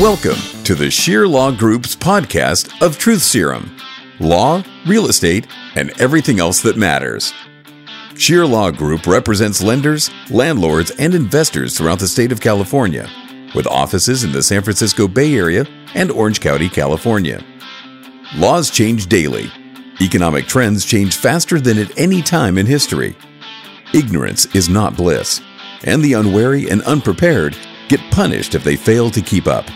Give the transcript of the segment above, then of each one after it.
Welcome to the Scheer Law Group's podcast of Truth Serum law, real estate, and everything else that matters. Scheer Law Group represents lenders, landlords, and investors throughout the state of California, with offices in the San Francisco Bay Area and Orange County, California. Laws change daily. Economic trends change faster than at any time in history. Ignorance is not bliss, and the unwary and unprepared get punished if they fail to keep up.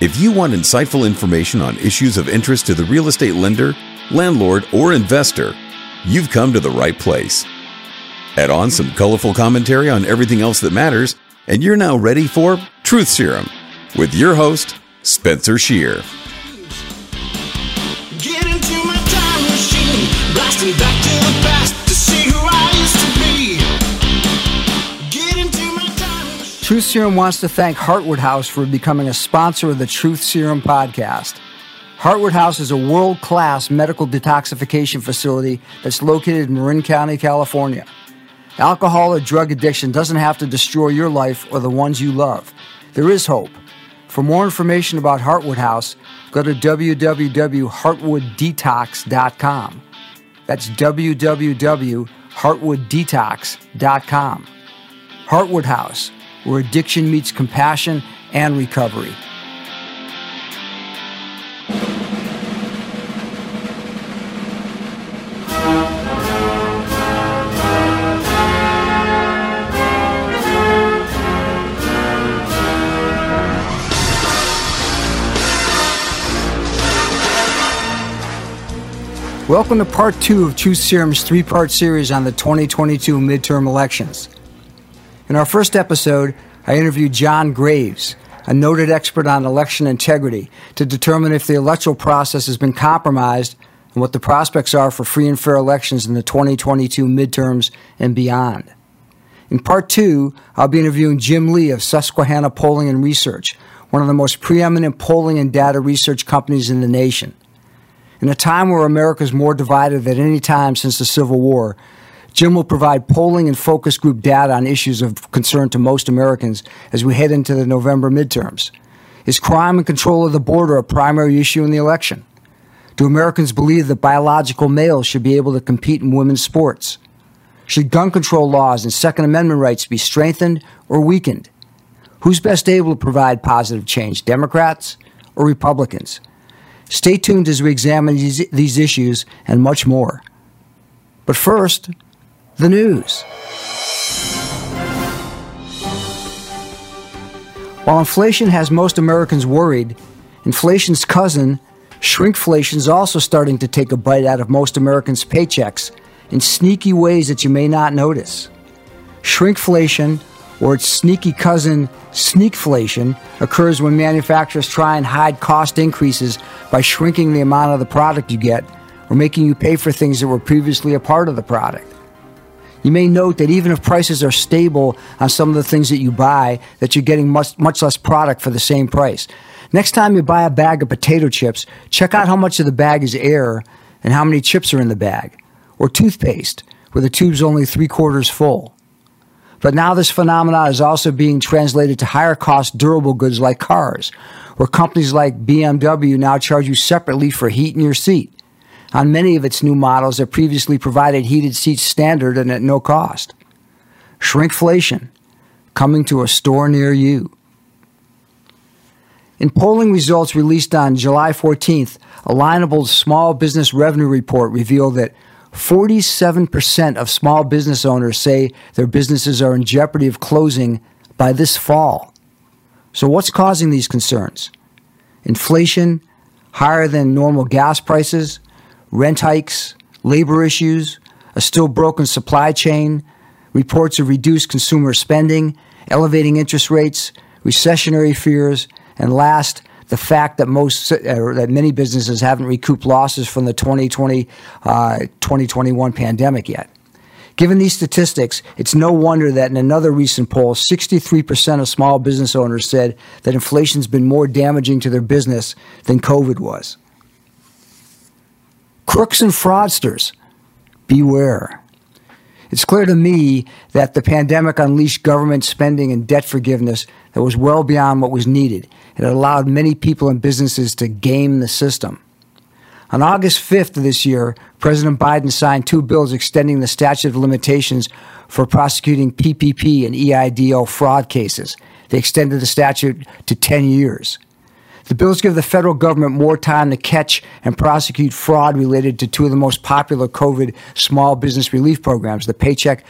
If you want insightful information on issues of interest to the real estate lender, landlord, or investor, you've come to the right place. Add on some colorful commentary on everything else that matters, and you're now ready for Truth Serum with your host, Spencer Scheer. Get into my time machine, blasting back to the Truth Serum wants to thank Heartwood House for becoming a sponsor of the Truth Serum podcast. Heartwood House is a world class medical detoxification facility that's located in Marin County, California. Alcohol or drug addiction doesn't have to destroy your life or the ones you love. There is hope. For more information about Heartwood House, go to www.heartwooddetox.com. That's www.heartwooddetox.com. Heartwood House, where addiction meets compassion and recovery. Welcome to part two of Truth Serum's three part series on the 2022 midterm elections. In our first episode, I interviewed John Graves, a noted expert on election integrity, to determine if the electoral process has been compromised and what the prospects are for free and fair elections in the 2022 midterms and beyond. In part two, I'll be interviewing Jim Lee of Susquehanna Polling and Research, one of the most preeminent polling and data research companies in the nation. In a time where America is more divided than any time since the Civil War, Jim will provide polling and focus group data on issues of concern to most Americans as we head into the November midterms. Is crime and control of the border a primary issue in the election? Do Americans believe that biological males should be able to compete in women's sports? Should gun control laws and Second Amendment rights be strengthened or weakened? Who's best able to provide positive change, Democrats or Republicans? Stay tuned as we examine these, these issues and much more. But first, the news. While inflation has most Americans worried, inflation's cousin, shrinkflation, is also starting to take a bite out of most Americans' paychecks in sneaky ways that you may not notice. Shrinkflation, or its sneaky cousin, sneakflation, occurs when manufacturers try and hide cost increases by shrinking the amount of the product you get or making you pay for things that were previously a part of the product. You may note that even if prices are stable on some of the things that you buy, that you're getting much, much less product for the same price. Next time you buy a bag of potato chips, check out how much of the bag is air and how many chips are in the bag. Or toothpaste, where the tube's only three quarters full. But now this phenomenon is also being translated to higher cost durable goods like cars, where companies like BMW now charge you separately for heat in your seat on many of its new models that previously provided heated seats standard and at no cost. Shrinkflation, coming to a store near you. In polling results released on July 14th, Alignable's small business revenue report revealed that 47% of small business owners say their businesses are in jeopardy of closing by this fall. So, what's causing these concerns? Inflation, higher than normal gas prices, rent hikes, labor issues, a still broken supply chain, reports of reduced consumer spending, elevating interest rates, recessionary fears, and last, the fact that most that many businesses haven't recouped losses from the 2020 uh, 2021 pandemic yet. Given these statistics, it's no wonder that in another recent poll, 63% of small business owners said that inflation's been more damaging to their business than COVID was. Crooks and fraudsters, beware. It's clear to me that the pandemic unleashed government spending and debt forgiveness that was well beyond what was needed. It allowed many people and businesses to game the system. On August 5th of this year, President Biden signed two bills extending the statute of limitations for prosecuting PPP and EIDL fraud cases. They extended the statute to 10 years. The bills give the federal government more time to catch and prosecute fraud related to two of the most popular COVID small business relief programs the Paycheck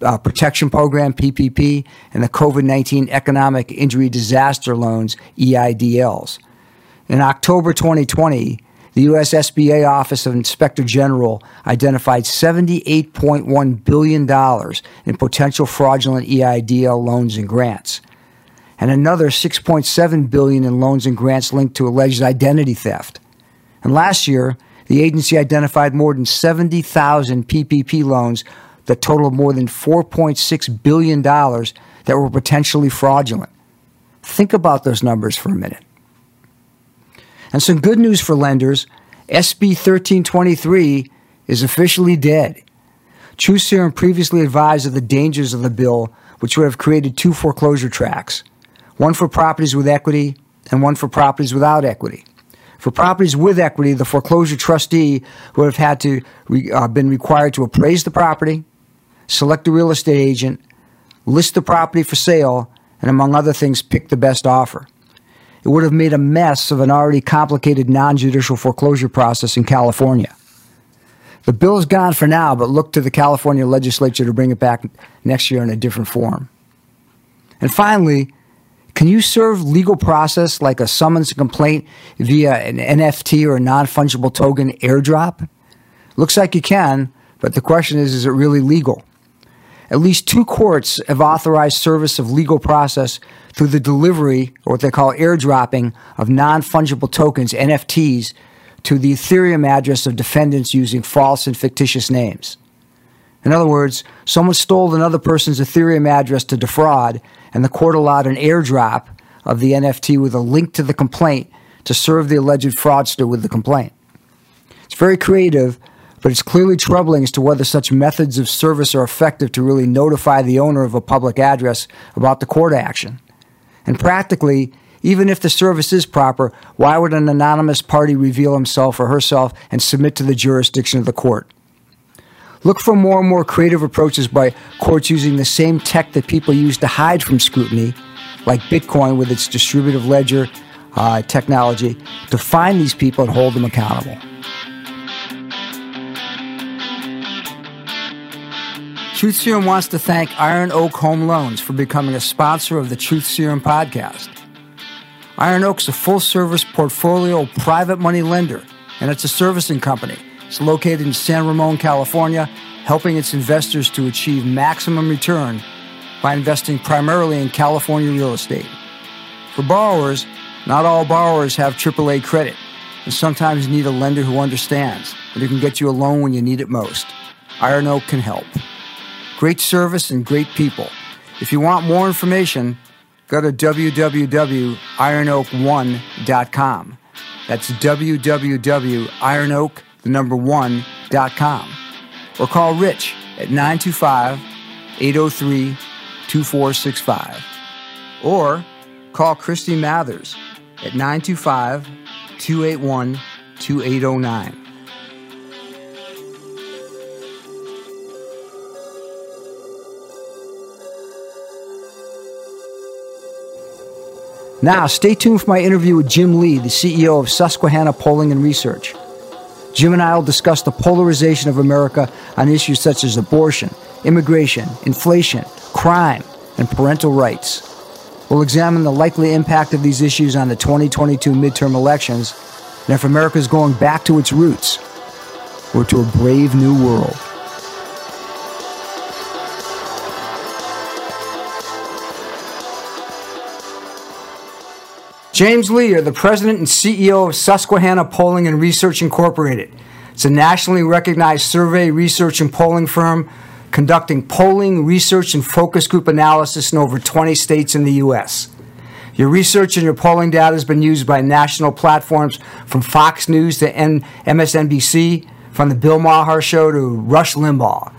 uh, Protection Program, PPP, and the COVID 19 Economic Injury Disaster Loans, EIDLs. In October 2020, the U.S. SBA Office of Inspector General identified $78.1 billion in potential fraudulent EIDL loans and grants and another 6.7 billion in loans and grants linked to alleged identity theft. And last year, the agency identified more than 70,000 PPP loans that totaled more than 4.6 billion dollars that were potentially fraudulent. Think about those numbers for a minute. And some good news for lenders, SB 1323 is officially dead. Truth Serum previously advised of the dangers of the bill, which would have created two foreclosure tracks one for properties with equity and one for properties without equity. For properties with equity, the foreclosure trustee would have had to uh, been required to appraise the property, select a real estate agent, list the property for sale, and among other things, pick the best offer. It would have made a mess of an already complicated non-judicial foreclosure process in California. The bill is gone for now, but look to the California legislature to bring it back next year in a different form. And finally, can you serve legal process like a summons complaint via an NFT or non fungible token airdrop? Looks like you can, but the question is is it really legal? At least two courts have authorized service of legal process through the delivery, or what they call airdropping, of non fungible tokens, NFTs, to the Ethereum address of defendants using false and fictitious names. In other words, someone stole another person's Ethereum address to defraud, and the court allowed an airdrop of the NFT with a link to the complaint to serve the alleged fraudster with the complaint. It's very creative, but it's clearly troubling as to whether such methods of service are effective to really notify the owner of a public address about the court action. And practically, even if the service is proper, why would an anonymous party reveal himself or herself and submit to the jurisdiction of the court? Look for more and more creative approaches by courts using the same tech that people use to hide from scrutiny, like Bitcoin with its distributive ledger uh, technology, to find these people and hold them accountable. Truth Serum wants to thank Iron Oak Home Loans for becoming a sponsor of the Truth Serum podcast. Iron Oak's a full service portfolio private money lender, and it's a servicing company it's located in San Ramon, California, helping its investors to achieve maximum return by investing primarily in California real estate. For borrowers, not all borrowers have AAA credit, and sometimes you need a lender who understands and who can get you a loan when you need it most. Iron Oak can help. Great service and great people. If you want more information, go to www.ironoak1.com. That's www.ironoak.com the number one, dot com. Or call Rich at 925 803 2465. Or call Christy Mathers at 925 281 2809. Now, stay tuned for my interview with Jim Lee, the CEO of Susquehanna Polling and Research. Jim and I will discuss the polarization of America on issues such as abortion, immigration, inflation, crime, and parental rights. We'll examine the likely impact of these issues on the 2022 midterm elections and if America is going back to its roots or to a brave new world. James Lee are the president and CEO of Susquehanna Polling and Research Incorporated. It's a nationally recognized survey, research, and polling firm conducting polling, research, and focus group analysis in over 20 states in the U.S. Your research and your polling data has been used by national platforms from Fox News to MSNBC, from the Bill Maher Show to Rush Limbaugh.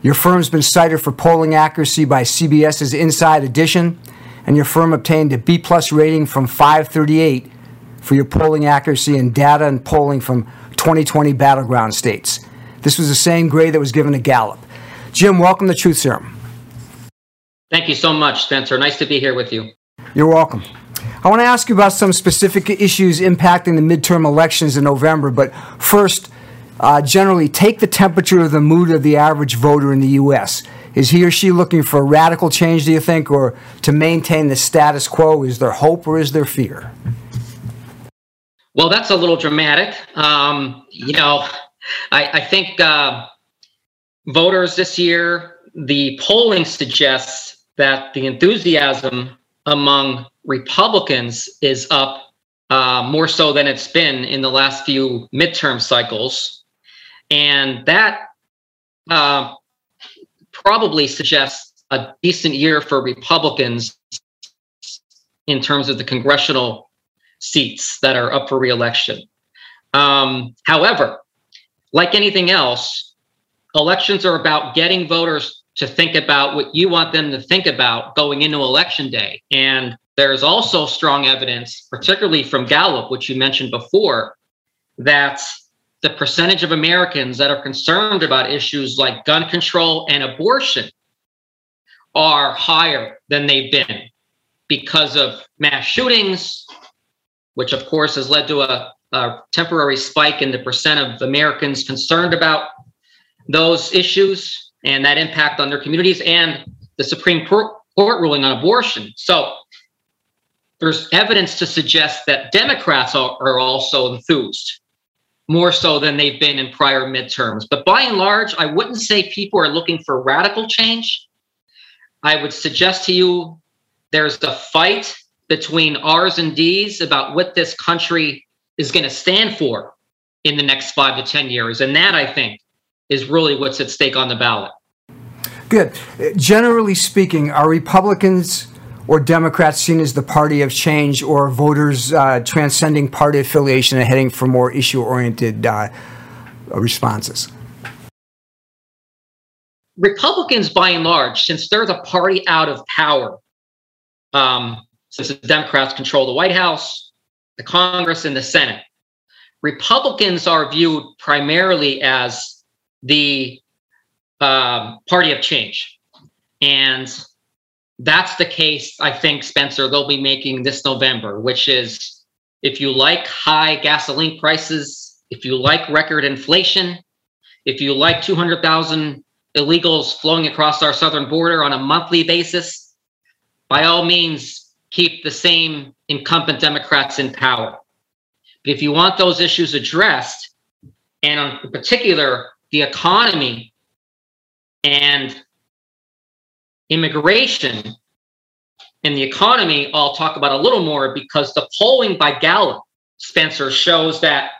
Your firm's been cited for polling accuracy by CBS's Inside Edition and your firm obtained a B plus rating from 538 for your polling accuracy and data and polling from 2020 battleground states. This was the same grade that was given to Gallup. Jim, welcome to Truth Serum. Thank you so much, Spencer. Nice to be here with you. You're welcome. I want to ask you about some specific issues impacting the midterm elections in November, but first, uh, generally, take the temperature of the mood of the average voter in the U.S. Is he or she looking for radical change, do you think, or to maintain the status quo? Is there hope or is there fear? Well, that's a little dramatic. Um, you know, I, I think uh, voters this year, the polling suggests that the enthusiasm among Republicans is up uh, more so than it's been in the last few midterm cycles. And that uh, probably suggests a decent year for Republicans in terms of the congressional seats that are up for reelection. Um, however, like anything else, elections are about getting voters to think about what you want them to think about going into election day. And there's also strong evidence, particularly from Gallup, which you mentioned before, that the percentage of Americans that are concerned about issues like gun control and abortion are higher than they've been because of mass shootings, which of course has led to a, a temporary spike in the percent of Americans concerned about those issues and that impact on their communities and the Supreme Court ruling on abortion. So there's evidence to suggest that Democrats are, are also enthused more so than they've been in prior midterms. But by and large, I wouldn't say people are looking for radical change. I would suggest to you there's a fight between R's and D's about what this country is going to stand for in the next five to 10 years. And that, I think, is really what's at stake on the ballot. Good. Uh, generally speaking, are Republicans or Democrats seen as the party of change, or voters uh, transcending party affiliation and heading for more issue oriented uh, responses? Republicans, by and large, since they're the party out of power, um, since the Democrats control the White House, the Congress, and the Senate, Republicans are viewed primarily as the um, party of change. And that's the case, I think, Spencer, they'll be making this November, which is if you like high gasoline prices, if you like record inflation, if you like 200,000 illegals flowing across our southern border on a monthly basis, by all means, keep the same incumbent Democrats in power. But if you want those issues addressed, and in particular, the economy and immigration and the economy, I'll talk about a little more because the polling by Gallup, Spencer, shows that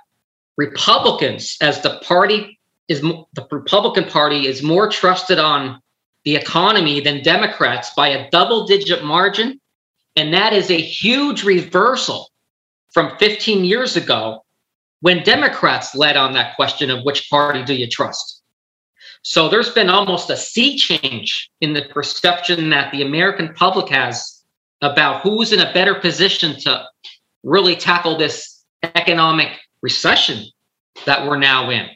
Republicans, as the party is the Republican Party, is more trusted on the economy than Democrats by a double digit margin. And that is a huge reversal from 15 years ago when Democrats led on that question of which party do you trust. So there's been almost a sea change in the perception that the American public has about who's in a better position to really tackle this economic recession that we're now in.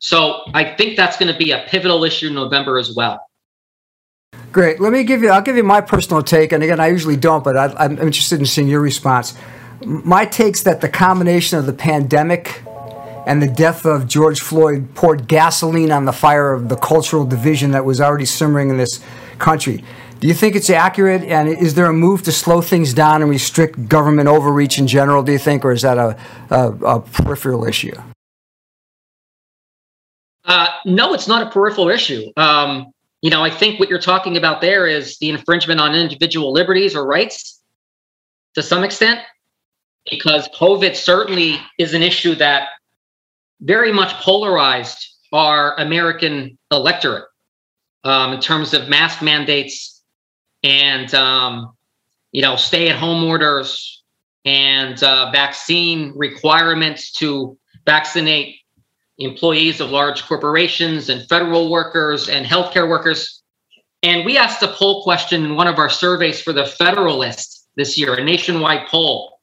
So I think that's going to be a pivotal issue in November as well. Great. Let me give you. I'll give you my personal take, and again, I usually don't, but I, am interested in seeing your response. My take's that the combination of the pandemic and the death of George Floyd poured gasoline on the fire of the cultural division that was already simmering in this country. Do you think it's accurate? And is there a move to slow things down and restrict government overreach in general, do you think, or is that a, a, a peripheral issue? Uh, no, it's not a peripheral issue. Um, you know, I think what you're talking about there is the infringement on individual liberties or rights to some extent, because COVID certainly is an issue that very much polarized our American electorate um, in terms of mask mandates and um, you know stay-at-home orders and uh, vaccine requirements to vaccinate employees of large corporations and federal workers and healthcare workers. And we asked a poll question in one of our surveys for the Federalist this year, a nationwide poll.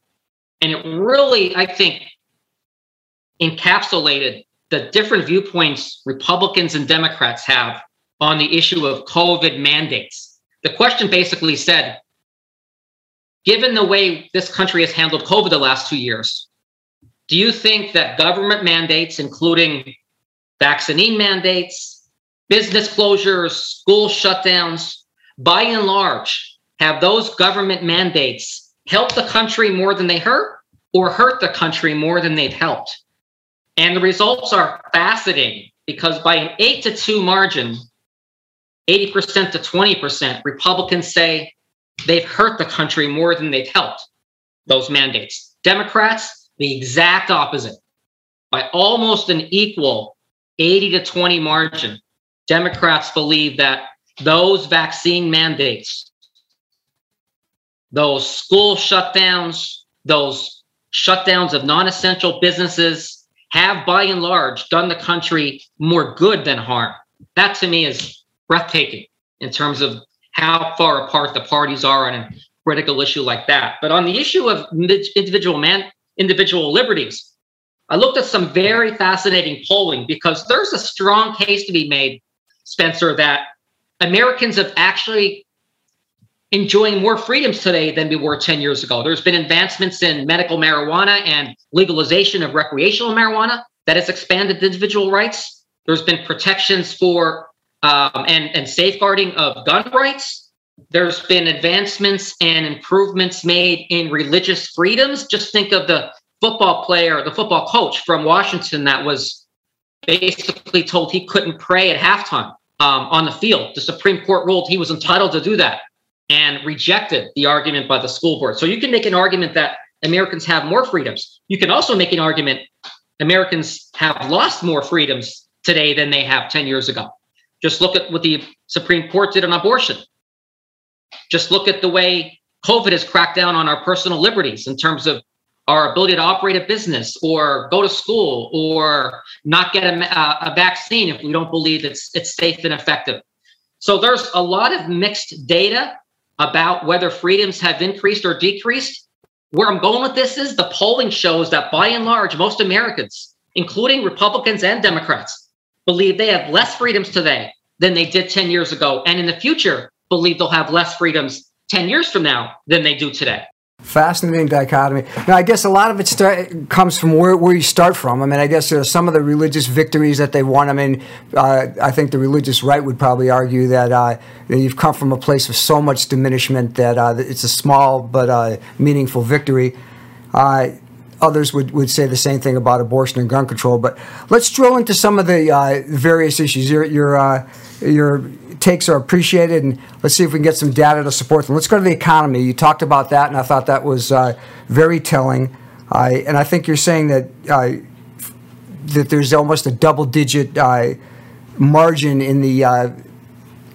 And it really, I think, encapsulated the different viewpoints Republicans and Democrats have on the issue of COVID mandates. The question basically said given the way this country has handled COVID the last two years, do you think that government mandates, including vaccine mandates, business closures, school shutdowns, by and large, have those government mandates helped the country more than they hurt or hurt the country more than they've helped? And the results are fascinating because by an eight to two margin, 80% to 20%, Republicans say they've hurt the country more than they've helped those mandates. Democrats, the exact opposite. By almost an equal 80 to 20 margin, Democrats believe that those vaccine mandates, those school shutdowns, those shutdowns of non essential businesses have by and large done the country more good than harm. That to me is breathtaking in terms of how far apart the parties are on a critical issue like that. But on the issue of individual man, individual liberties, I looked at some very fascinating polling because there's a strong case to be made, Spencer, that Americans have actually enjoying more freedoms today than we were 10 years ago. There's been advancements in medical marijuana and legalization of recreational marijuana that has expanded individual rights. There's been protections for um, and, and safeguarding of gun rights. There's been advancements and improvements made in religious freedoms. Just think of the football player, the football coach from Washington that was basically told he couldn't pray at halftime um, on the field. The Supreme Court ruled he was entitled to do that and rejected the argument by the school board. So you can make an argument that Americans have more freedoms. You can also make an argument Americans have lost more freedoms today than they have 10 years ago. Just look at what the Supreme Court did on abortion. Just look at the way COVID has cracked down on our personal liberties in terms of our ability to operate a business or go to school or not get a, uh, a vaccine if we don't believe it's, it's safe and effective. So there's a lot of mixed data about whether freedoms have increased or decreased. Where I'm going with this is the polling shows that by and large, most Americans, including Republicans and Democrats, believe they have less freedoms today than they did 10 years ago. And in the future, believe they'll have less freedoms 10 years from now than they do today. Fascinating dichotomy. Now, I guess a lot of it start, comes from where, where you start from. I mean, I guess are some of the religious victories that they won. I mean, uh, I think the religious right would probably argue that uh, you've come from a place of so much diminishment that uh, it's a small but uh, meaningful victory. Others would, would say the same thing about abortion and gun control. But let's drill into some of the uh, various issues. Your your uh, your takes are appreciated, and let's see if we can get some data to support them. Let's go to the economy. You talked about that, and I thought that was uh, very telling. and I think you're saying that uh, that there's almost a double digit uh, margin in the uh,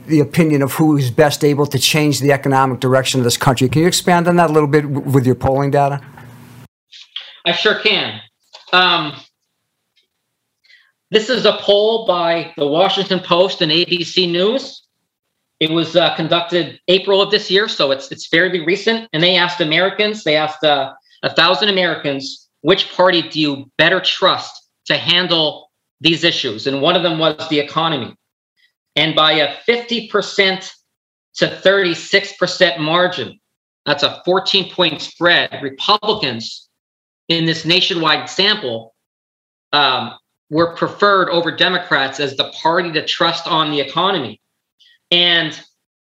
the opinion of who is best able to change the economic direction of this country. Can you expand on that a little bit with your polling data? I sure can. Um, this is a poll by the Washington Post and ABC News. It was uh, conducted April of this year, so it's it's fairly recent. And they asked Americans, they asked uh, a thousand Americans, which party do you better trust to handle these issues? And one of them was the economy. And by a 50% to 36% margin, that's a 14 point spread, Republicans in this nationwide sample um, were preferred over Democrats as the party to trust on the economy. And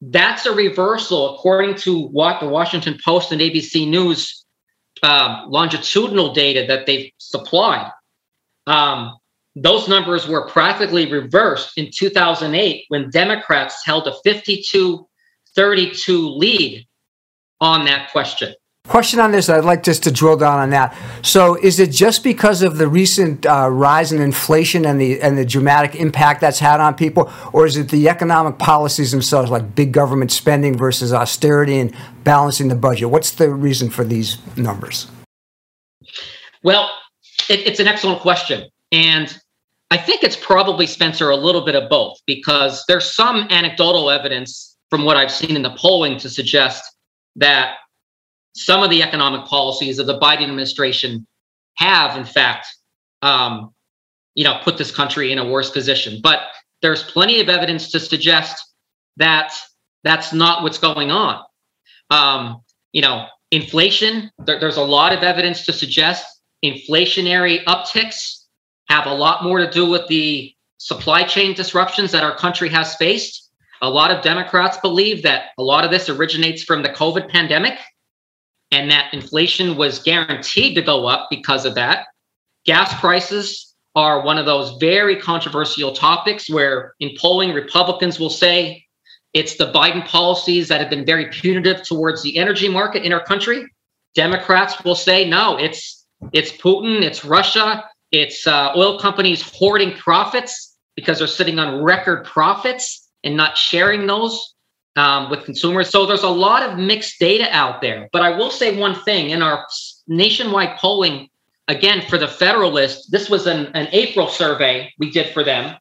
that's a reversal, according to what the Washington Post and ABC News uh, longitudinal data that they've supplied. Um, those numbers were practically reversed in 2008 when Democrats held a 52 32 lead on that question. Question on this, I'd like just to drill down on that. So, is it just because of the recent uh, rise in inflation and the and the dramatic impact that's had on people, or is it the economic policies themselves, like big government spending versus austerity and balancing the budget? What's the reason for these numbers? Well, it, it's an excellent question, and I think it's probably Spencer a little bit of both because there's some anecdotal evidence from what I've seen in the polling to suggest that some of the economic policies of the Biden administration have, in fact, um, you know, put this country in a worse position. But there's plenty of evidence to suggest that that's not what's going on. Um, you know, inflation. There, there's a lot of evidence to suggest inflationary upticks have a lot more to do with the supply chain disruptions that our country has faced. A lot of Democrats believe that a lot of this originates from the COVID pandemic and that inflation was guaranteed to go up because of that. Gas prices are one of those very controversial topics where in polling, Republicans will say it's the Biden policies that have been very punitive towards the energy market in our country. Democrats will say no, it's it's Putin, it's Russia, it's uh, oil companies hoarding profits because they're sitting on record profits and not sharing those um, with consumers. So there's a lot of mixed data out there. But I will say one thing in our nationwide polling, again, for the Federalist, this was an, an April survey we did for them.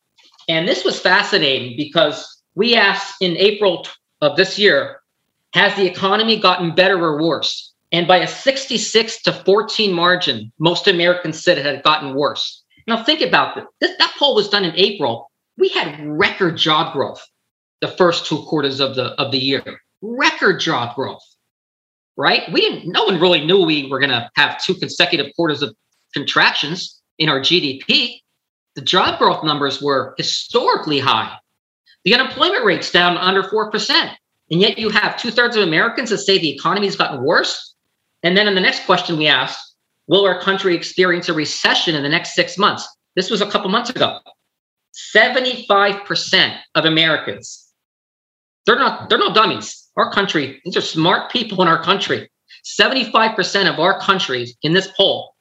And this was fascinating because we asked in April of this year, has the economy gotten better or worse? And by a 66 to 14 margin, most Americans said it had gotten worse. Now think about this. this that poll was done in April. We had record job growth the first two quarters of the of the year. Record job growth, right? We didn't. No one really knew we were going to have two consecutive quarters of contractions in our GDP. The job growth numbers were historically high. The unemployment rate's down under four percent, and yet you have two thirds of Americans that say the economy's gotten worse. And then in the next question we asked, will our country experience a recession in the next six months? This was a couple months ago. 75% of Americans they're not they're not dummies. Our country, these are smart people in our country. 75% of our countries in this poll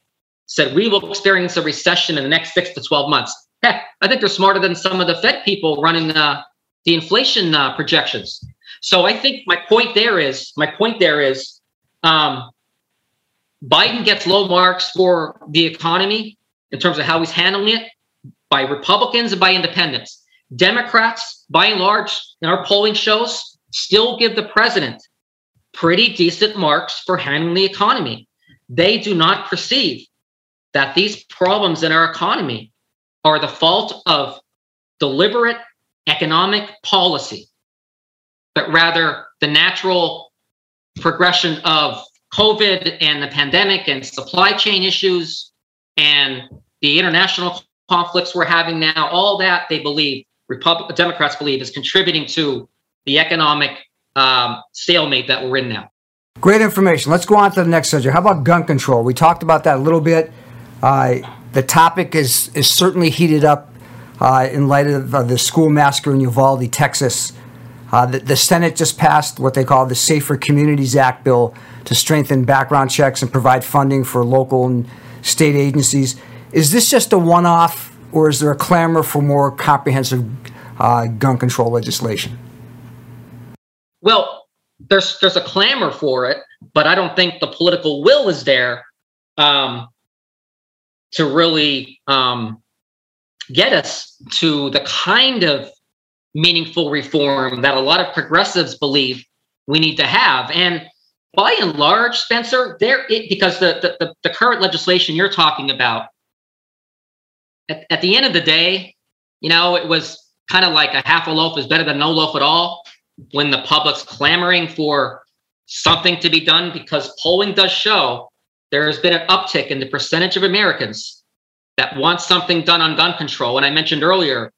said we will experience a recession in the next six to 12 months. Heck, I think they're smarter than some of the Fed people running uh, the inflation uh, projections. So I think my point there is my point there is um, Biden gets low marks for the economy in terms of how he's handling it by Republicans and by independents. Democrats, by and large, in our polling shows, still give the president pretty decent marks for handling the economy. They do not perceive that these problems in our economy are the fault of deliberate economic policy, but rather the natural progression of COVID and the pandemic and supply chain issues and the international conflicts we're having now, all that they believe Republic, Democrats believe is contributing to the economic um, stalemate that we're in now. Great information. Let's go on to the next subject. How about gun control? We talked about that a little bit. Uh, the topic is is certainly heated up uh, in light of uh, the school massacre in Uvalde, Texas. Uh, the, the, Senate just passed what they call the Safer Communities Act bill to strengthen background checks and provide funding for local and state agencies. Is this just a one off or is there a clamor for more comprehensive uh, gun control legislation? Well, there's there's a clamor for it, but I don't think the political will is there um, to really um, get us to the kind of meaningful reform that a lot of progressives believe we need to have. And by and large, Spencer, there it, because the, the the current legislation you're talking about at, at the end of the day, you know, it was kind of like a half a loaf is better than no loaf at all when the public's clamoring for something to be done because polling does show there has been an uptick in the percentage of Americans that want something done on gun control. And I mentioned earlier,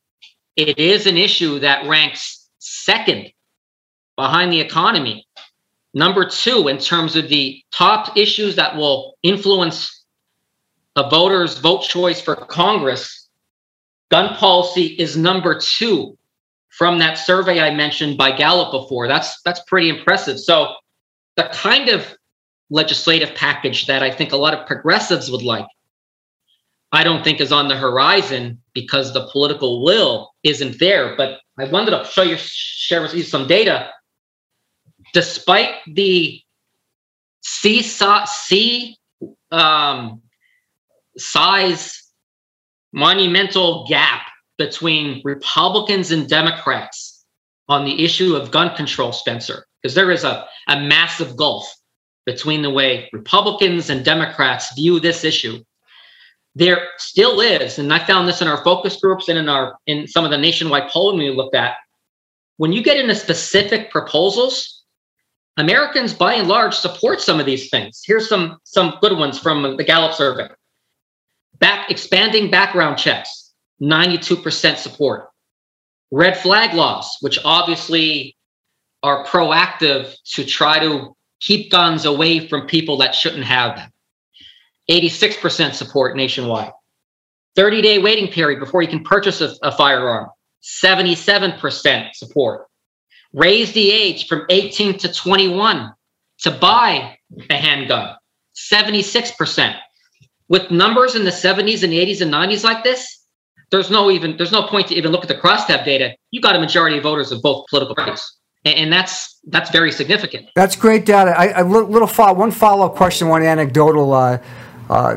it is an issue that ranks second behind the economy. Number two, in terms of the top issues that will influence a voter's vote choice for Congress, gun policy is number two from that survey I mentioned by Gallup before. That's that's pretty impressive. So the kind of legislative package that I think a lot of progressives would like, I don't think is on the horizon because the political will isn't there. But I wanted to show you share with you some data. Despite the C, C um, size monumental gap between Republicans and Democrats on the issue of gun control, Spencer, because there is a, a massive gulf between the way Republicans and Democrats view this issue. There still is, and I found this in our focus groups and in our in some of the nationwide polling we looked at. When you get into specific proposals, Americans by and large support some of these things. Here's some some good ones from the Gallup survey. Back expanding background checks, 92% support. Red flag laws, which obviously are proactive to try to keep guns away from people that shouldn't have them. 86% support nationwide. 30 day waiting period before you can purchase a, a firearm, 77% support. Raise the age from 18 to 21 to buy a handgun, 76%. With numbers in the 70s and 80s and 90s like this, there's no even there's no point to even look at the crosstab data. You got a majority of voters of both political parties and that's that's very significant. That's great data. I, a little follow, one follow up question, one anecdotal uh, uh,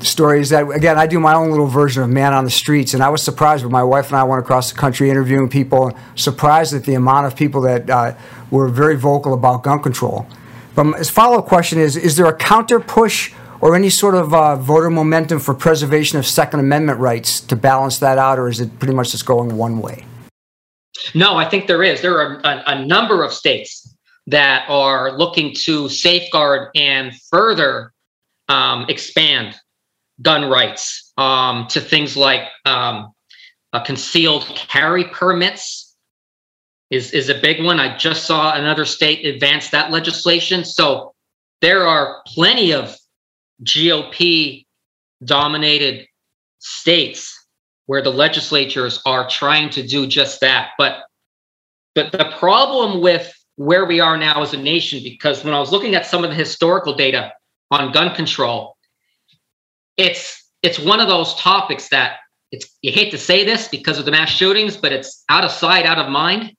story is that again I do my own little version of man on the streets, and I was surprised when my wife and I went across the country interviewing people, surprised at the amount of people that uh, were very vocal about gun control. But his follow up question is: Is there a counter push? Or any sort of uh, voter momentum for preservation of Second Amendment rights to balance that out, or is it pretty much just going one way? No, I think there is. There are a, a number of states that are looking to safeguard and further um, expand gun rights um, to things like um, concealed carry permits is, is a big one. I just saw another state advance that legislation. So there are plenty of GOP dominated states where the legislatures are trying to do just that. But but the problem with where we are now as a nation, because when I was looking at some of the historical data on gun control, it's it's one of those topics that it's you hate to say this because of the mass shootings, but it's out of sight, out of mind.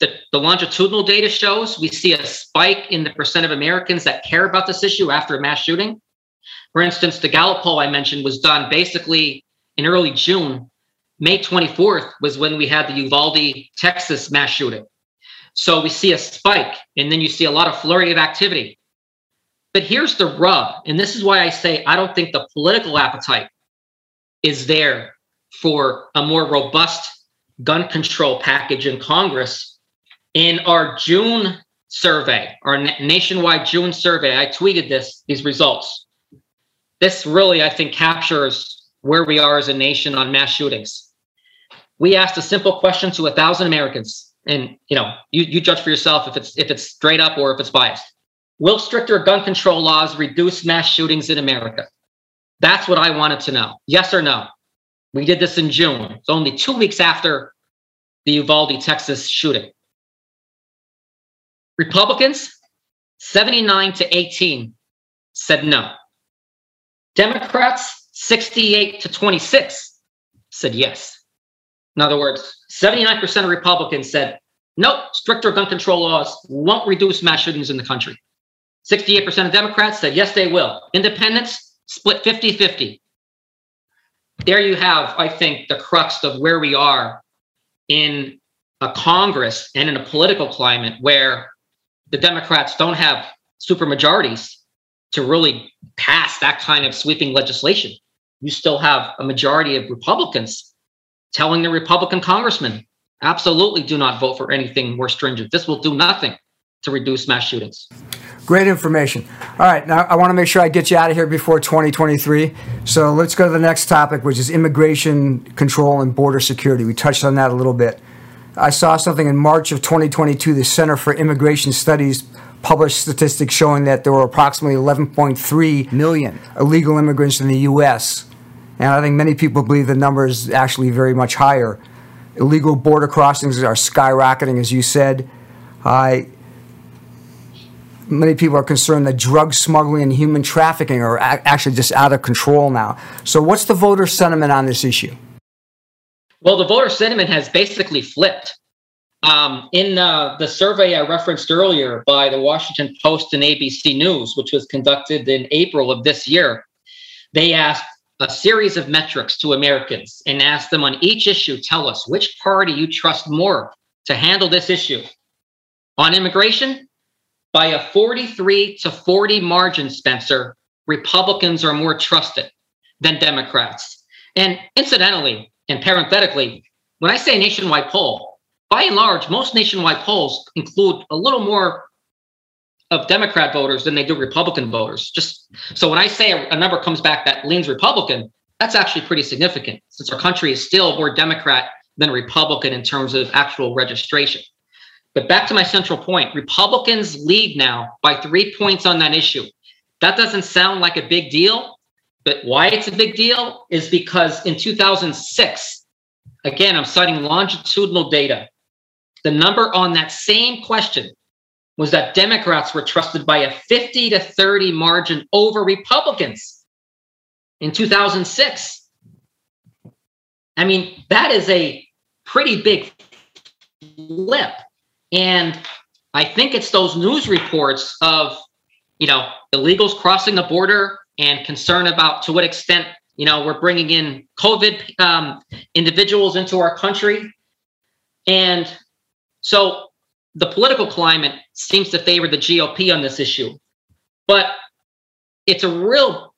The, the longitudinal data shows we see a spike in the percent of Americans that care about this issue after a mass shooting. For instance, the Gallup poll I mentioned was done basically in early June, May 24th was when we had the Uvalde, Texas mass shooting. So we see a spike, and then you see a lot of flurry of activity. But here's the rub, and this is why I say I don't think the political appetite is there for a more robust gun control package in Congress. In our June survey, our nationwide June survey, I tweeted this, these results. This really, I think, captures where we are as a nation on mass shootings. We asked a simple question to a thousand Americans, and you know, you, you judge for yourself if it's if it's straight up or if it's biased. Will stricter gun control laws reduce mass shootings in America? That's what I wanted to know. Yes or no? We did this in June. It's only two weeks after the Uvalde, Texas shooting. Republicans, 79 to 18, said no. Democrats, 68 to 26 said yes. In other words, 79% of Republicans said, nope, stricter gun control laws won't reduce mass shootings in the country. 68% of Democrats said, yes, they will. Independents split 50 50. There you have, I think, the crux of where we are in a Congress and in a political climate where the Democrats don't have supermajorities to really pass that kind of sweeping legislation you still have a majority of Republicans telling the Republican congressman, absolutely do not vote for anything more stringent. This will do nothing to reduce mass shootings. Great information. All right, now I want to make sure I get you out of here before 2023. So let's go to the next topic, which is immigration control and border security. We touched on that a little bit. I saw something in March of 2022. The Center for Immigration Studies published statistics showing that there were approximately 11.3 million illegal immigrants in the U.S. And I think many people believe the number is actually very much higher. Illegal border crossings are skyrocketing, as you said. I, many people are concerned that drug smuggling and human trafficking are actually just out of control now. So, what's the voter sentiment on this issue? Well, the voter sentiment has basically flipped. Um, in uh, the survey I referenced earlier by the Washington Post and ABC News, which was conducted in April of this year, they asked a series of metrics to Americans and asked them on each issue, tell us which party you trust more to handle this issue. On immigration, by a 43 to 40 margin, Spencer, Republicans are more trusted than Democrats. And incidentally and parenthetically, when I say nationwide poll, by and large, most nationwide polls include a little more of Democrat voters than they do Republican voters. Just so when I say a, a number comes back that leans Republican, that's actually pretty significant since our country is still more Democrat than Republican in terms of actual registration. But back to my central point Republicans lead now by three points on that issue. That doesn't sound like a big deal, but why it's a big deal is because in 2006, again, I'm citing longitudinal data, the number on that same question was that Democrats were trusted by a 50 to 30 margin over Republicans in 2006. I mean, that is a pretty big flip. And I think it's those news reports of, you know, illegals crossing the border and concern about to what extent, you know, we're bringing in COVID um, individuals into our country. And so the political climate seems to favor the GOP on this issue. But it's a real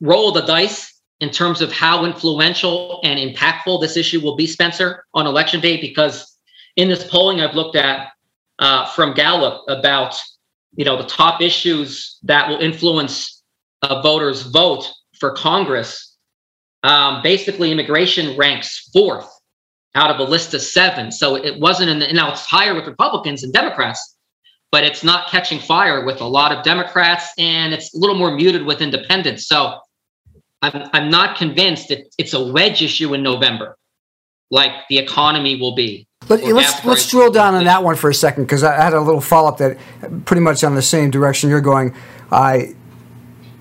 roll of the dice in terms of how influential and impactful this issue will be, Spencer, on election day, because in this polling I've looked at uh, from Gallup about you know the top issues that will influence a voter's vote for Congress. Um, basically, immigration ranks fourth out of a list of seven. So it wasn't in the, now it's higher with Republicans and Democrats, but it's not catching fire with a lot of Democrats and it's a little more muted with independents. So I'm, I'm not convinced that it's a wedge issue in November like the economy will be. But let's let's drill down on that one for a second because I had a little follow up that pretty much on the same direction you're going. I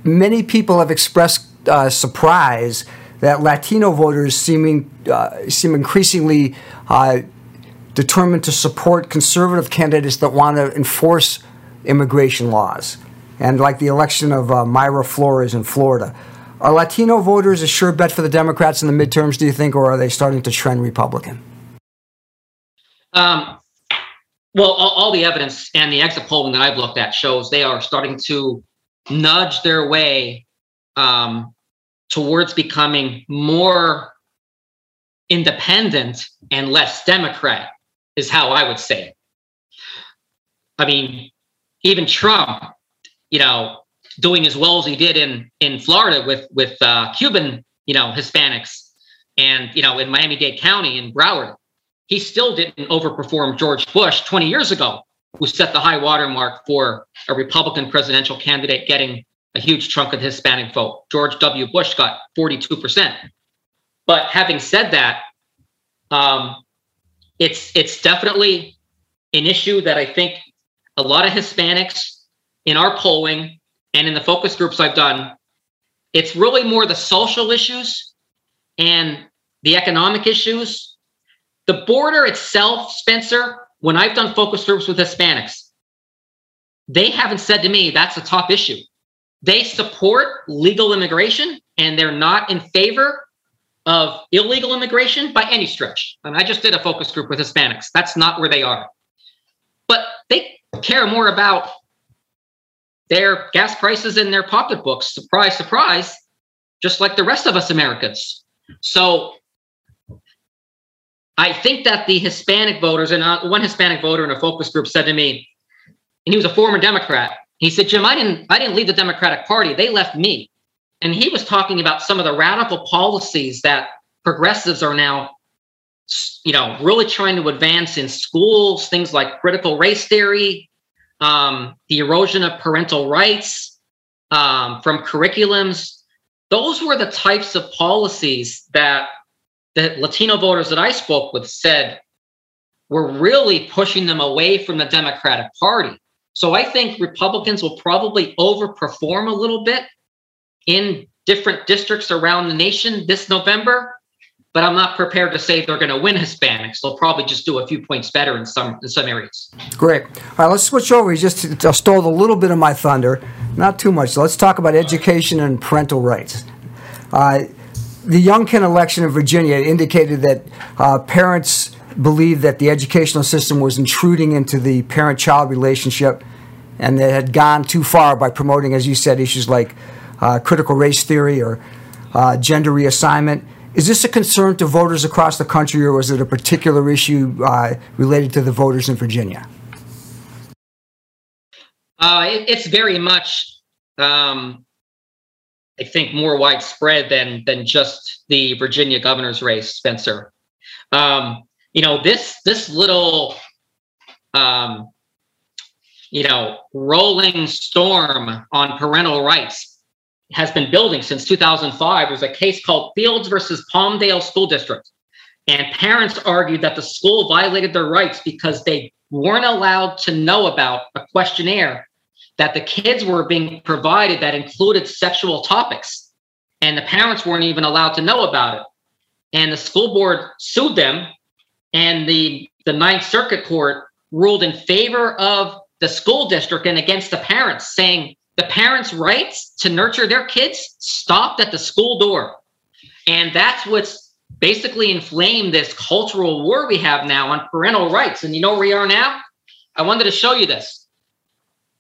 many people have expressed uh, surprise that Latino voters seeming uh, seem increasingly uh, determined to support conservative candidates that want to enforce immigration laws, and like the election of uh, Mayra Flores in Florida. Are Latino voters a sure bet for the Democrats in the midterms, do you think, or are they starting to trend Republican? Um, well, all, all, the evidence and the exit polling that I've looked at shows they are starting to nudge their way um, towards becoming more independent and less Democrat, is how I would say it. I mean, even Trump, you know, doing as well as he did in in Florida with with uh, Cuban you know Hispanics and you know in Miami Dade County in Broward, he still didn't overperform George Bush 20 years ago, who set the high watermark for a Republican presidential candidate getting a huge chunk of the Hispanic vote. George W. Bush got 42%. But having said that, um, it's it's definitely an issue that I think a lot of Hispanics in our polling and in the focus groups I've done, it's really more the social issues and the economic issues. The border itself, Spencer, when I've done focus groups with Hispanics, they haven't said to me that's a top issue. They support legal immigration and they're not in favor of illegal immigration by any stretch. And I just did a focus group with Hispanics. That's not where they are. But they care more about their gas prices in their pocketbooks. Surprise, surprise, just like the rest of us Americans. So I think that the Hispanic voters, and uh, one Hispanic voter in a focus group said to me, and he was a former Democrat. He said, "Jim, I didn't, I didn't leave the Democratic Party. They left me." And he was talking about some of the radical policies that progressives are now, you know, really trying to advance in schools. Things like critical race theory, um, the erosion of parental rights um, from curriculums. Those were the types of policies that the Latino voters that I spoke with said were really pushing them away from the Democratic Party. So I think Republicans will probably overperform a little bit in different districts around the nation this November but I'm not prepared to say they're going to win Hispanics. They'll probably just do a few points better in some in some areas. Great. All right, let's switch over. You just stole a little bit of my thunder, not too much. let's talk about education and parental rights. Uh, the Youngkin election in Virginia indicated that uh, parents believed that the educational system was intruding into the parent child relationship and that had gone too far by promoting, as you said, issues like uh, critical race theory or uh, gender reassignment. Is this a concern to voters across the country, or was it a particular issue uh, related to the voters in Virginia? Uh, it, it's very much, um, I think, more widespread than than just the Virginia governor's race, Spencer. Um, you know this this little, um, you know, rolling storm on parental rights has been building since 2005. There's a case called Fields versus Palmdale School District. And parents argued that the school violated their rights because they weren't allowed to know about a questionnaire that the kids were being provided that included sexual topics. And the parents weren't even allowed to know about it. And the school board sued them. And the, the Ninth Circuit Court ruled in favor of the school district and against the parents, saying the parents' rights to nurture their kids stopped at the school door. And that's what's basically inflamed this cultural war we have now on parental rights. And you know where we are now? I wanted to show you this.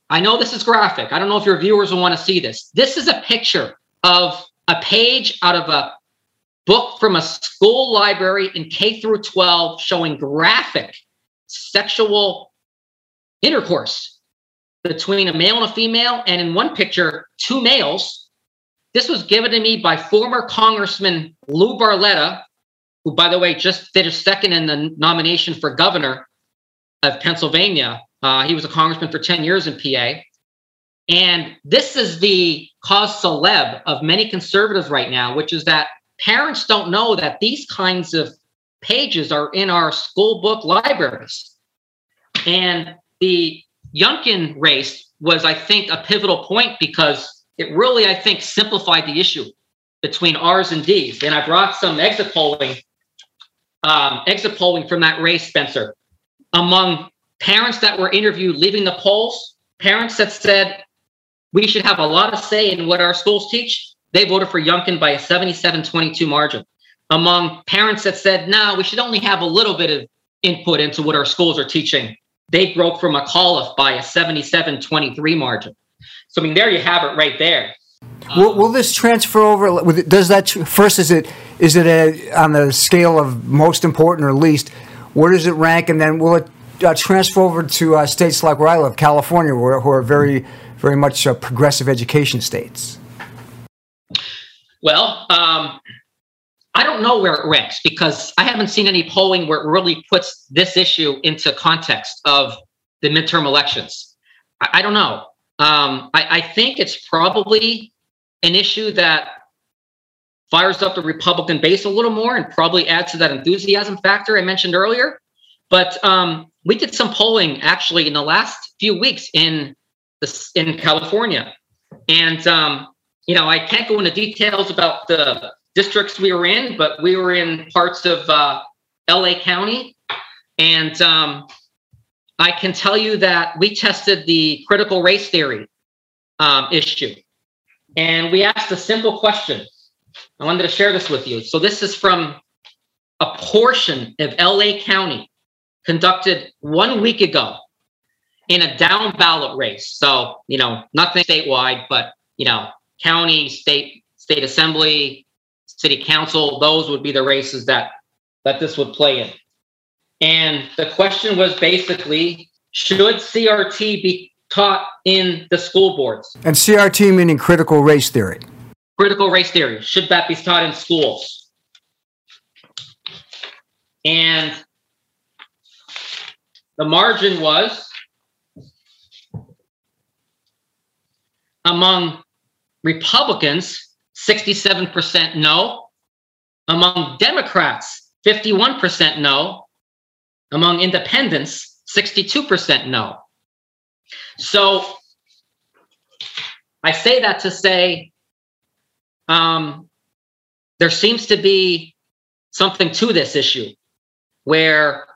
I know this is graphic. I don't know if your viewers will want to see this. This is a picture of a page out of a book from a school library in K through 12 showing graphic sexual intercourse between a male and a female, and in one picture, two males. This was given to me by former Congressman Lou Barletta, who, by the way, just finished second in the nomination for governor of Pennsylvania. Uh, he was a congressman for 10 years in PA. And this is the cause celeb of many conservatives right now, which is that parents don't know that these kinds of pages are in our school book libraries. And the Youngkin race was, I think, a pivotal point because it really, I think, simplified the issue between R's and D's. And I brought some exit polling, um, exit polling from that race, Spencer. Among parents that were interviewed leaving the polls, parents that said we should have a lot of say in what our schools teach, they voted for Youngkin by a 77-22 margin. Among parents that said, no, we should only have a little bit of input into what our schools are teaching, they broke from McAuliffe by a 77-23 margin. So I mean, there you have it right there. Will, will this transfer over? Does that first? Is it is it a, on the scale of most important or least? Where does it rank? And then will it uh, transfer over to uh, states like where I live, California, where, who are very very much uh, progressive education states? Well, um, I don't know where it ranks because I haven't seen any polling where it really puts this issue into context of the midterm elections. I, I don't know. Um, I, I think it's probably an issue that fires up the Republican base a little more and probably adds to that enthusiasm factor I mentioned earlier. But um, we did some polling actually in the last few weeks in the, in California, and um, you know I can't go into details about the districts we were in, but we were in parts of uh, LA County. And um, I can tell you that we tested the critical race theory um, issue. And we asked a simple question. I wanted to share this with you. So, this is from a portion of LA County conducted one week ago in a down ballot race. So, you know, nothing statewide, but, you know, county, state, state assembly, city council, those would be the races that that this would play in. And the question was basically, should CRT be taught in the school boards? And CRT meaning critical race theory. Critical race theory. Should that be taught in schools? And the margin was among Republicans, 67% no. Among Democrats, 51% no. Among independents, 62% no. So I say that to say um, there seems to be something to this issue where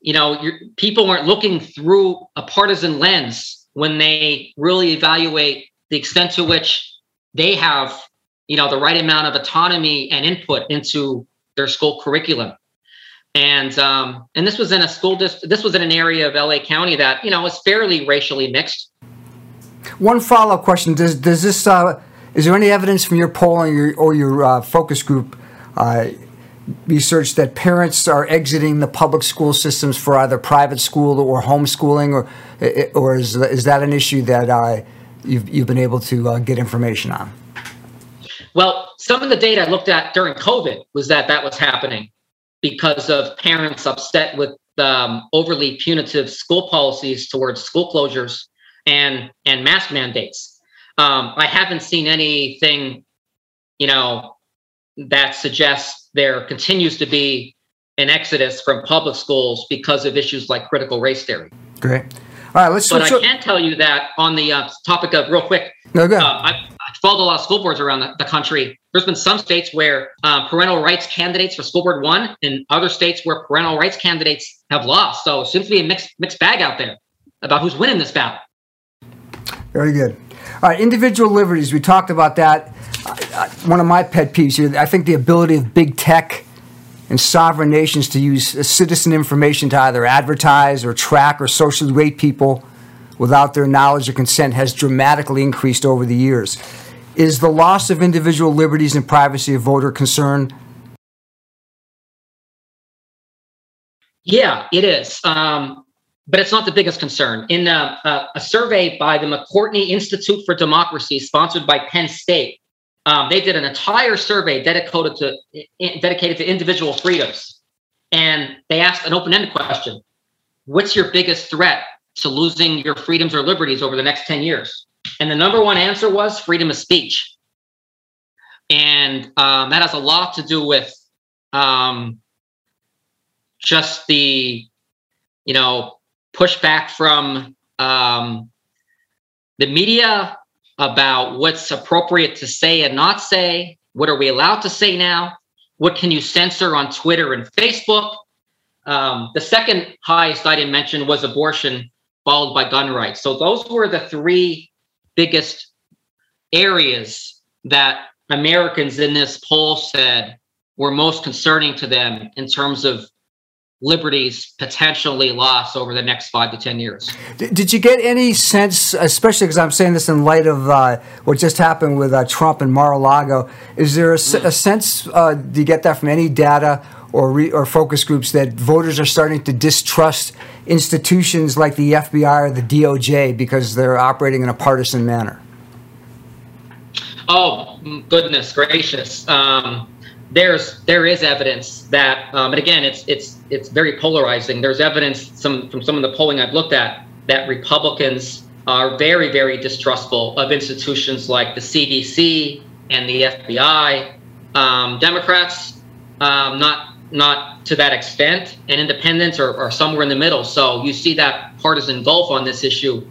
you know people weren't looking through a partisan lens when they really evaluate the extent to which they have you know, the right amount of autonomy and input into their school curriculum. And um, and this was in a school district. This was in an area of LA County that you know was fairly racially mixed. One follow up question: Does does this uh, is there any evidence from your polling or your, or your uh, focus group uh, research that parents are exiting the public school systems for either private school or homeschooling, or or is is that an issue that uh, you've you've been able to uh, get information on? Well, some of the data I looked at during COVID was that that was happening because of parents upset with um, overly punitive school policies towards school closures and and mask mandates. Um, I haven't seen anything, you know, that suggests there continues to be an exodus from public schools because of issues like critical race theory. Great. All right, let's. But I can tell you that on the uh, topic of real quick. No, go. Uh, I've, I've followed a lot of school boards around the, the country. There's been some states where uh, parental rights candidates for school board won, and other states where parental rights candidates have lost. So it seems to be a mixed mixed bag out there about who's winning this battle. Very good. All right, individual liberties. We talked about that. one of my pet peeves here. I think the ability of big tech and sovereign nations to use citizen information to either advertise or track or socially rate people without their knowledge or consent has dramatically increased over the years. Is the loss of individual liberties and privacy a voter concern? Yeah, it is. Um, but it's not the biggest concern. In a, a, a, survey by the McCourtney Institute for Democracy, sponsored by Penn State, um, they did an entire survey dedicated to dedicated to individual freedoms, and they asked an open-ended question: What's your biggest threat to losing your freedoms or liberties over the next ten years? And the number one answer was freedom of speech, and um, that has a lot to do with um, just the, you know, pushback from um, the media about what's appropriate to say and not say. What are we allowed to say now? What can you censor on Twitter and Facebook? Um, the second highest I didn't mention was abortion, followed by gun rights. So those were the three biggest areas that Americans in this poll said were most concerning to them in terms of liberties potentially lost over the next five to 10 years. Did you get any sense, especially because I'm saying this in light of uh, what just happened with uh, Trump and Mar a Lago, is there a, mm. a sense, uh, do you get that from any data or, re- or focus groups that voters are starting to distrust institutions like the FBI or the DOJ because they're operating in a partisan manner? Oh, goodness gracious. Um, there's there is evidence that, um, and again, it's it's it's very polarizing. There's evidence some from some of the polling I've looked at that Republicans are very very distrustful of institutions like the CDC and the FBI. Um, Democrats, um, not not to that extent, and independents are, are somewhere in the middle. So you see that partisan gulf on this issue.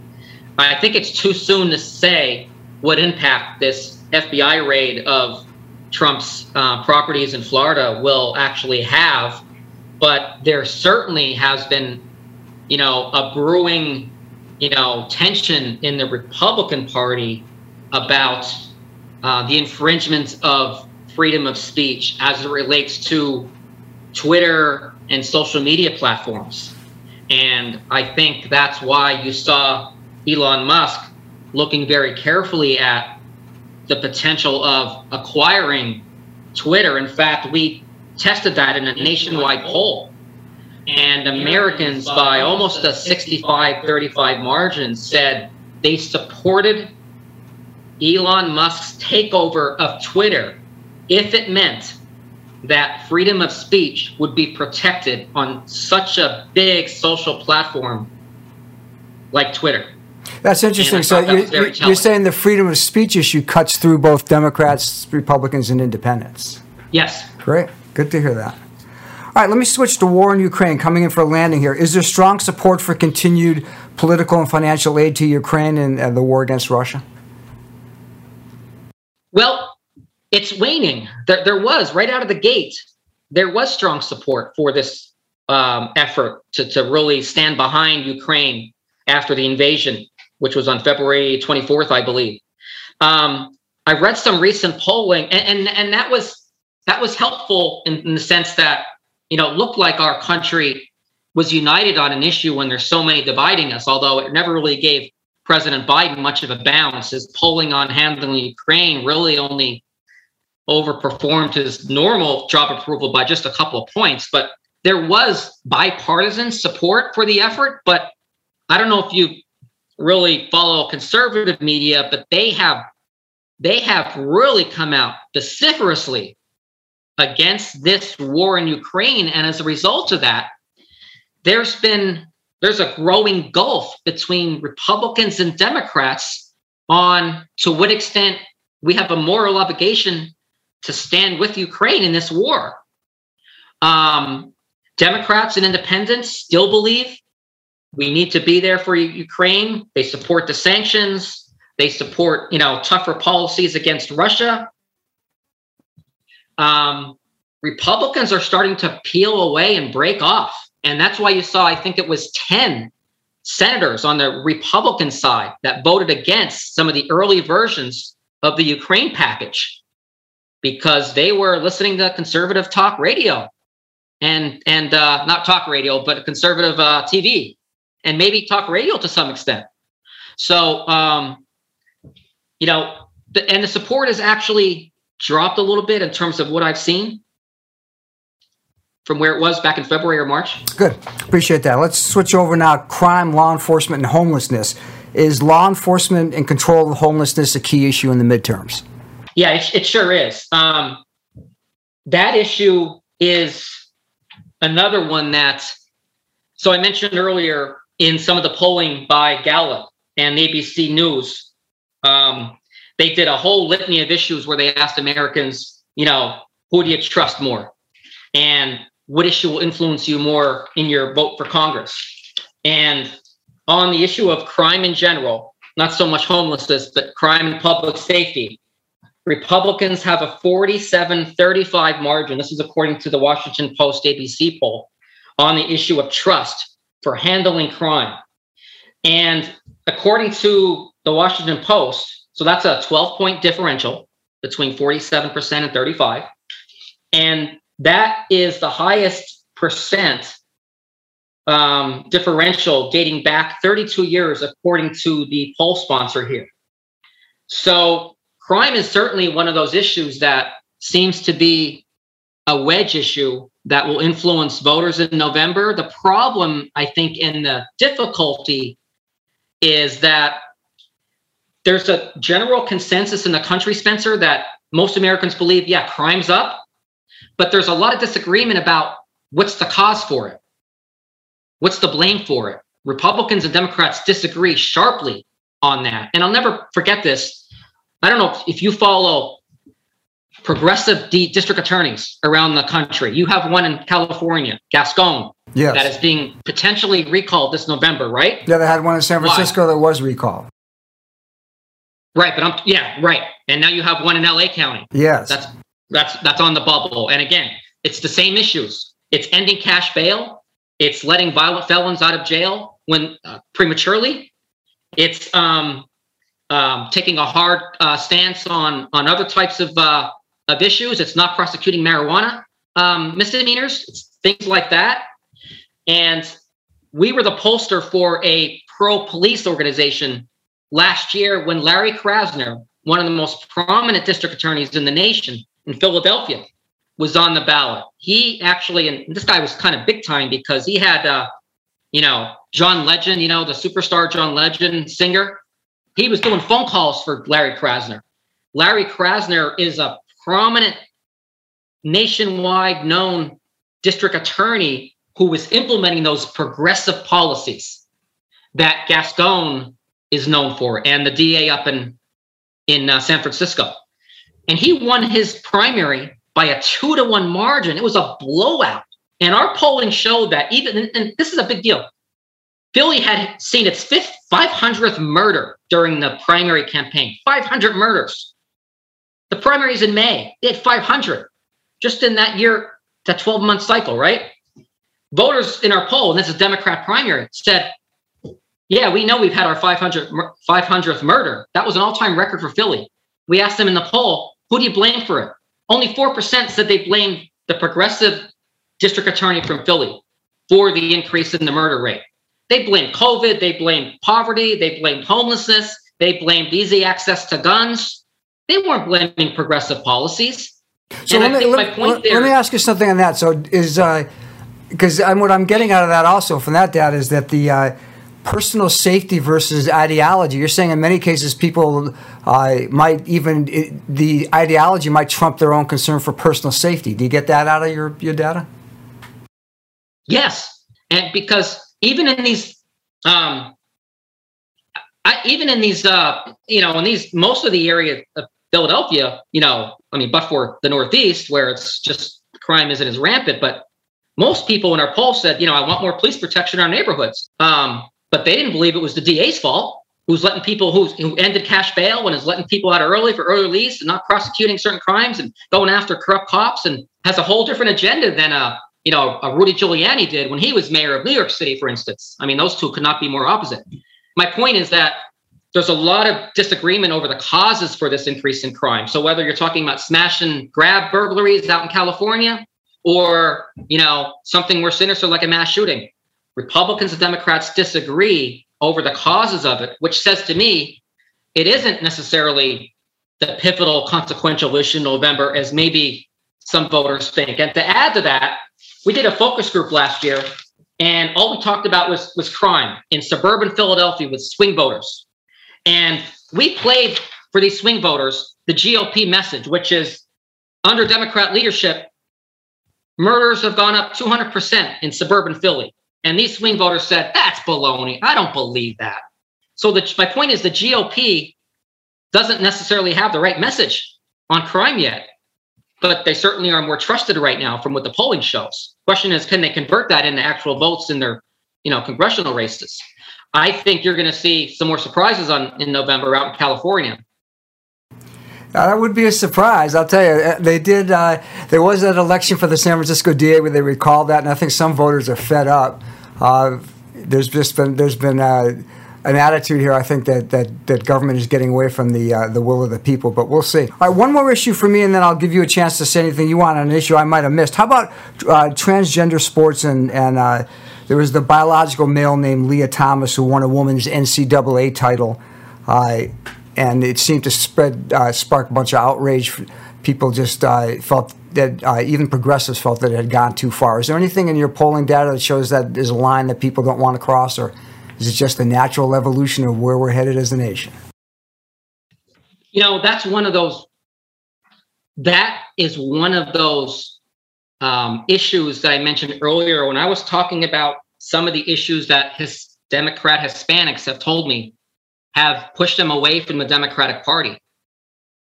I think it's too soon to say what impact this FBI raid of Trump's uh, properties in Florida will actually have. But there certainly has been, you know, a brewing, you know, tension in the Republican Party about uh, the infringement of freedom of speech as it relates to Twitter and social media platforms. And I think that's why you saw Elon Musk looking very carefully at the potential of acquiring Twitter. In fact, we tested that in a nationwide poll. And Americans, by almost a 65 35 margin, said they supported Elon Musk's takeover of Twitter if it meant that freedom of speech would be protected on such a big social platform like Twitter. That's interesting. So you're, you're, saying the freedom of speech issue cuts through both Democrats, Republicans, and independents. Yes. Great. Good to hear that. All right, let me switch to war in Ukraine. Coming in for a landing here. Is there strong support for continued political and financial aid to Ukraine and uh, the war against Russia? Well, it's waning. There, there was right out of the gate. There was strong support for this um, effort to, to really stand behind Ukraine after the invasion which was on February 24th, I believe. Um, I read some recent polling, and and, and that was that was helpful in, in the sense that you know it looked like our country was united on an issue when there's so many dividing us. Although it never really gave President Biden much of a bounce. His polling on handling Ukraine really only overperformed his normal job approval by just a couple of points. But there was bipartisan support for the effort. But I don't know if you really follow conservative media, but they have they have really come out vociferously against this war in Ukraine. And as a result of that, there's been there's a growing gulf between Republicans and Democrats on to what extent we have a moral obligation to stand with Ukraine in this war. Um, Democrats and independents still believe we need to be there for Ukraine. They support the sanctions. They support, you know, tougher policies against Russia. Um, Republicans are starting to peel away and break off. And that's why you saw, I think it was 10 senators on the Republican side that voted against some of the early versions of the Ukraine package because they were listening to conservative talk radio and and uh, not talk radio, but conservative uh, TV and maybe talk radio to some extent. So, um, you know, the, and the support has actually dropped a little bit in terms of what I've seen from where it was back in February or March. Good. Appreciate that. Let's switch over now. Crime, law enforcement, and homelessness. Is law enforcement and control of homelessness a key issue in the midterms? Yeah, it, it sure is. Um, that issue is another one that, so I mentioned earlier in some of the polling by Gallup and ABC News, um, they did a whole litany of issues where they asked Americans, you know, who do you trust more? And what issue will influence you more in your vote for Congress? And on the issue of crime in general, not so much homelessness, but crime and public safety, Republicans have a 47 35 margin. This is according to the Washington Post ABC poll on the issue of trust for handling crime. And according to the Washington Post, so that's a 12 point differential between 47% and 35. And that is the highest percent um, differential dating back 32 years, according to the poll sponsor here. So, crime is certainly one of those issues that seems to be a wedge issue that will influence voters in November. The problem, I think, in the difficulty is that there's a general consensus in the country, Spencer, that most Americans believe, yeah, crime's up, but there's a lot of disagreement about what's the cause for it. What's the blame for it? Republicans and Democrats disagree sharply on that. And I'll never forget this. I don't know if you follow progressive D- district attorneys around the country. You have one in California, Gascon, Yes. that is being potentially recalled this November, right? Yeah, they had one in San Why? Francisco that was recalled. Right, but I'm yeah, right. And now you have one in LA County. Yes. That's that's that's on the bubble. And again, it's the same issues. It's ending cash bail. It's letting violent felons out of jail when uh, prematurely. It's um, um, taking a hard uh, stance on on other types of uh, of issues. It's not prosecuting marijuana um, misdemeanors. Things like that. And we were the pollster for a pro police organization last year when Larry Krasner, one of the most prominent district attorneys in the nation in Philadelphia, was on the ballot. He actually, and this guy was kind of big time because he had, uh, you know, John Legend, you know, the superstar John Legend singer. He was doing phone calls for Larry Krasner. Larry Krasner is a prominent, nationwide known district attorney who was implementing those progressive policies that Gascon is known for, and the DA up in in uh, San Francisco. And he won his primary by a two to one margin. It was a blowout. And our polling showed that even, and- and this is a big deal. Philly had seen its fifth 500th murder during the primary campaign. 500 murders. The primaries in May, they had 500 just in that year, that 12 month cycle, right? Voters in our poll, and this is Democrat primary, said, yeah, we know we've had our 500, 500th murder. That was an all time record for Philly. we asked them in the poll, who do you blame for it? Only 4% said they blamed the progressive district attorney from Philly for the increase in the murder rate. They blamed COVID, they blamed poverty, they blamed homelessness, they blamed easy access to guns. They weren't blaming progressive policies. So let me, let, let, let me ask you something on that. So is because uh, what I'm getting out of that also from that data is that the uh, personal safety versus ideology. You're saying in many cases people uh, might even it, the ideology might trump their own concern for personal safety. Do you get that out of your your data? Yes, and because even in these, um, I, even in these, uh, you know, in these most of the area of Philadelphia, you know, I mean, but for the Northeast where it's just crime isn't as rampant, but most people in our poll said, you know, I want more police protection in our neighborhoods. Um, but they didn't believe it was the DA's fault, who's letting people who's, who ended cash bail and is letting people out early for early release and not prosecuting certain crimes and going after corrupt cops and has a whole different agenda than a you know, uh, Rudy Giuliani did when he was mayor of New York City, for instance. I mean, those two could not be more opposite. My point is that there's a lot of disagreement over the causes for this increase in crime. So whether you're talking about smash and grab burglaries out in California, or you know something more sinister like a mass shooting, Republicans and Democrats disagree over the causes of it, which says to me it isn't necessarily the pivotal consequential issue in November as maybe some voters think. And to add to that, we did a focus group last year, and all we talked about was was crime in suburban Philadelphia with swing voters. And we played for these swing voters the GOP message, which is under Democrat leadership, murders have gone up 200% in suburban Philly. And these swing voters said, that's baloney. I don't believe that. So the, my point is the GOP doesn't necessarily have the right message on crime yet but they certainly are more trusted right now from what the polling shows. Question is, can they convert that into actual votes in their, you know, congressional races? I think you're going to see some more surprises on in November out in California. Uh, that would be a surprise. I'll tell you. Uh, they did. Uh, there was that election for the San Francisco DA where they recalled that, and I think some voters are fed up. Uh, there's just been there's been uh, an attitude here. I think that that, that government is getting away from the uh, the will of the people, but we'll see. All right, one more issue for me, and then I'll give you a chance to say anything you want on an issue I might have missed. How about transgender sports and and there was the biological male named Lia Thomas who won a woman's NCAA title, uh, and it seemed to spread uh, spark a bunch of outrage. People just uh, felt that even progressives felt that it had gone too far. Is there anything in your polling data that shows that there's a line that people don't want to cross, or is it just the natural evolution of where we're headed as a nation? You know, that's one of those. That is one of those um, issues that I mentioned earlier when I was talking about some of the issues that his Democrat Hispanics have told me have pushed them away from the Democratic Party.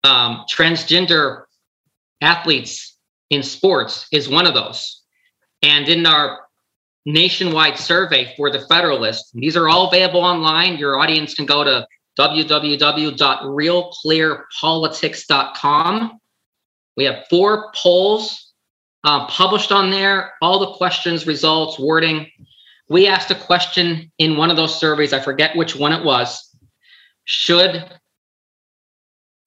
Um, transgender athletes in sports is one of those. And in our nationwide survey for the Federalist. These are all available online. Your audience can go to www.realclearpolitics.com. We have four polls uh, published on there, all the questions, results, wording. We asked a question in one of those surveys, I forget which one it was. Should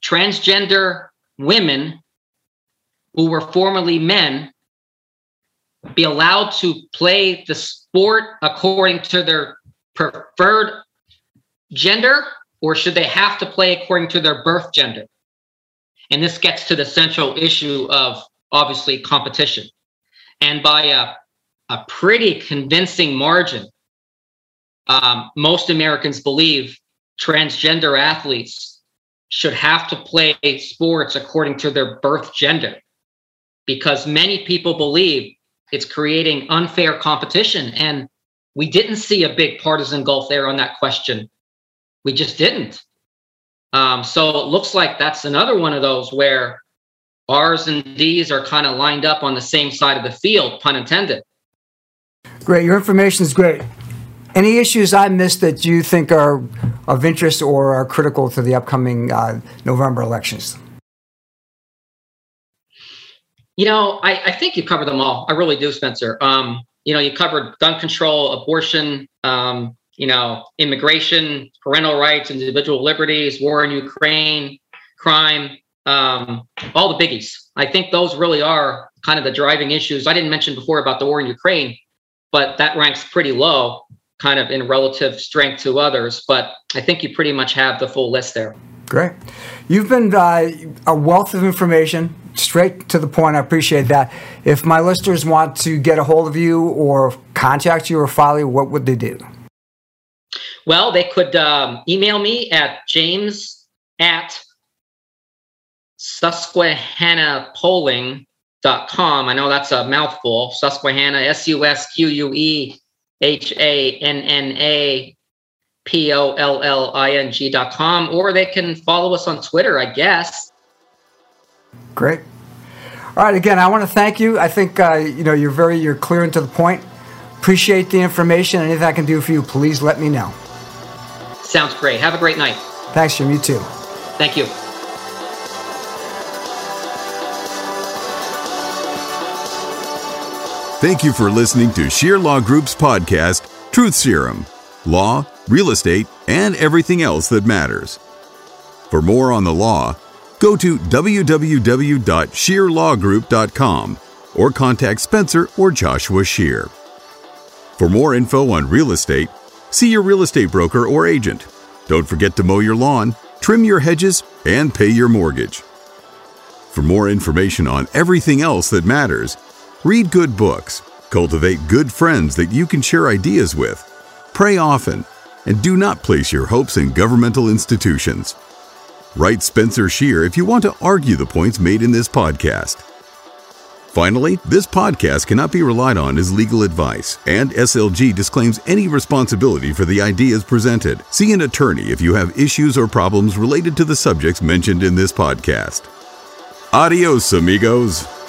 transgender women who were formerly men be allowed to play the sport according to their preferred gender, or should they have to play according to their birth gender? And this gets to the central issue of obviously competition. And by a, a pretty convincing margin, um, most Americans believe transgender athletes should have to play sports according to their birth gender because many people believe it's creating unfair competition. And we didn't see a big partisan gulf there on that question. We just didn't. Um, so it looks like that's another one of those where R's and D's are kind of lined up on the same side of the field, pun intended. Great. Your information is great. Any issues I missed that you think are of interest or are critical to the upcoming uh, November elections? You know, I, I think you covered them all. I really do, Spencer. Um, you know, you covered gun control, abortion, um, you know, immigration, parental rights, individual liberties, war in Ukraine, crime, um, all the biggies. I think those really are kind of the driving issues. I didn't mention before about the war in Ukraine, but that ranks pretty low, kind of in relative strength to others. But I think you pretty much have the full list there. Great. You've been uh, a wealth of information, straight to the point. I appreciate that. If my listeners want to get a hold of you or contact you or follow you, what would they do? Well, they could um, email me at james at susquehannapolling.com. I know that's a mouthful. Susquehanna, S U S Q U E H A N N A P O L L I N G.com. Or they can follow us on Twitter, I guess. Great. All right. Again, I want to thank you. I think uh, you know you're very you're clear and to the point. Appreciate the information. Anything I can do for you, please let me know. Sounds great. Have a great night. Thanks, Jim. You too. Thank you. Thank you for listening to Scheer Law Group's podcast, Truth Serum Law, Real Estate, and Everything Else That Matters. For more on the law, go to www.scheerlawgroup.com or contact Spencer or Joshua Scheer. For more info on real estate, see your real estate broker or agent. Don't forget to mow your lawn, trim your hedges, and pay your mortgage. For more information on everything else that matters, read good books, cultivate good friends that you can share ideas with, pray often, and do not place your hopes in governmental institutions. Write Spencer Scheer if you want to argue the points made in this podcast. Finally, this podcast cannot be relied on as legal advice, and SLG disclaims any responsibility for the ideas presented. See an attorney if you have issues or problems related to the subjects mentioned in this podcast. Adios, amigos.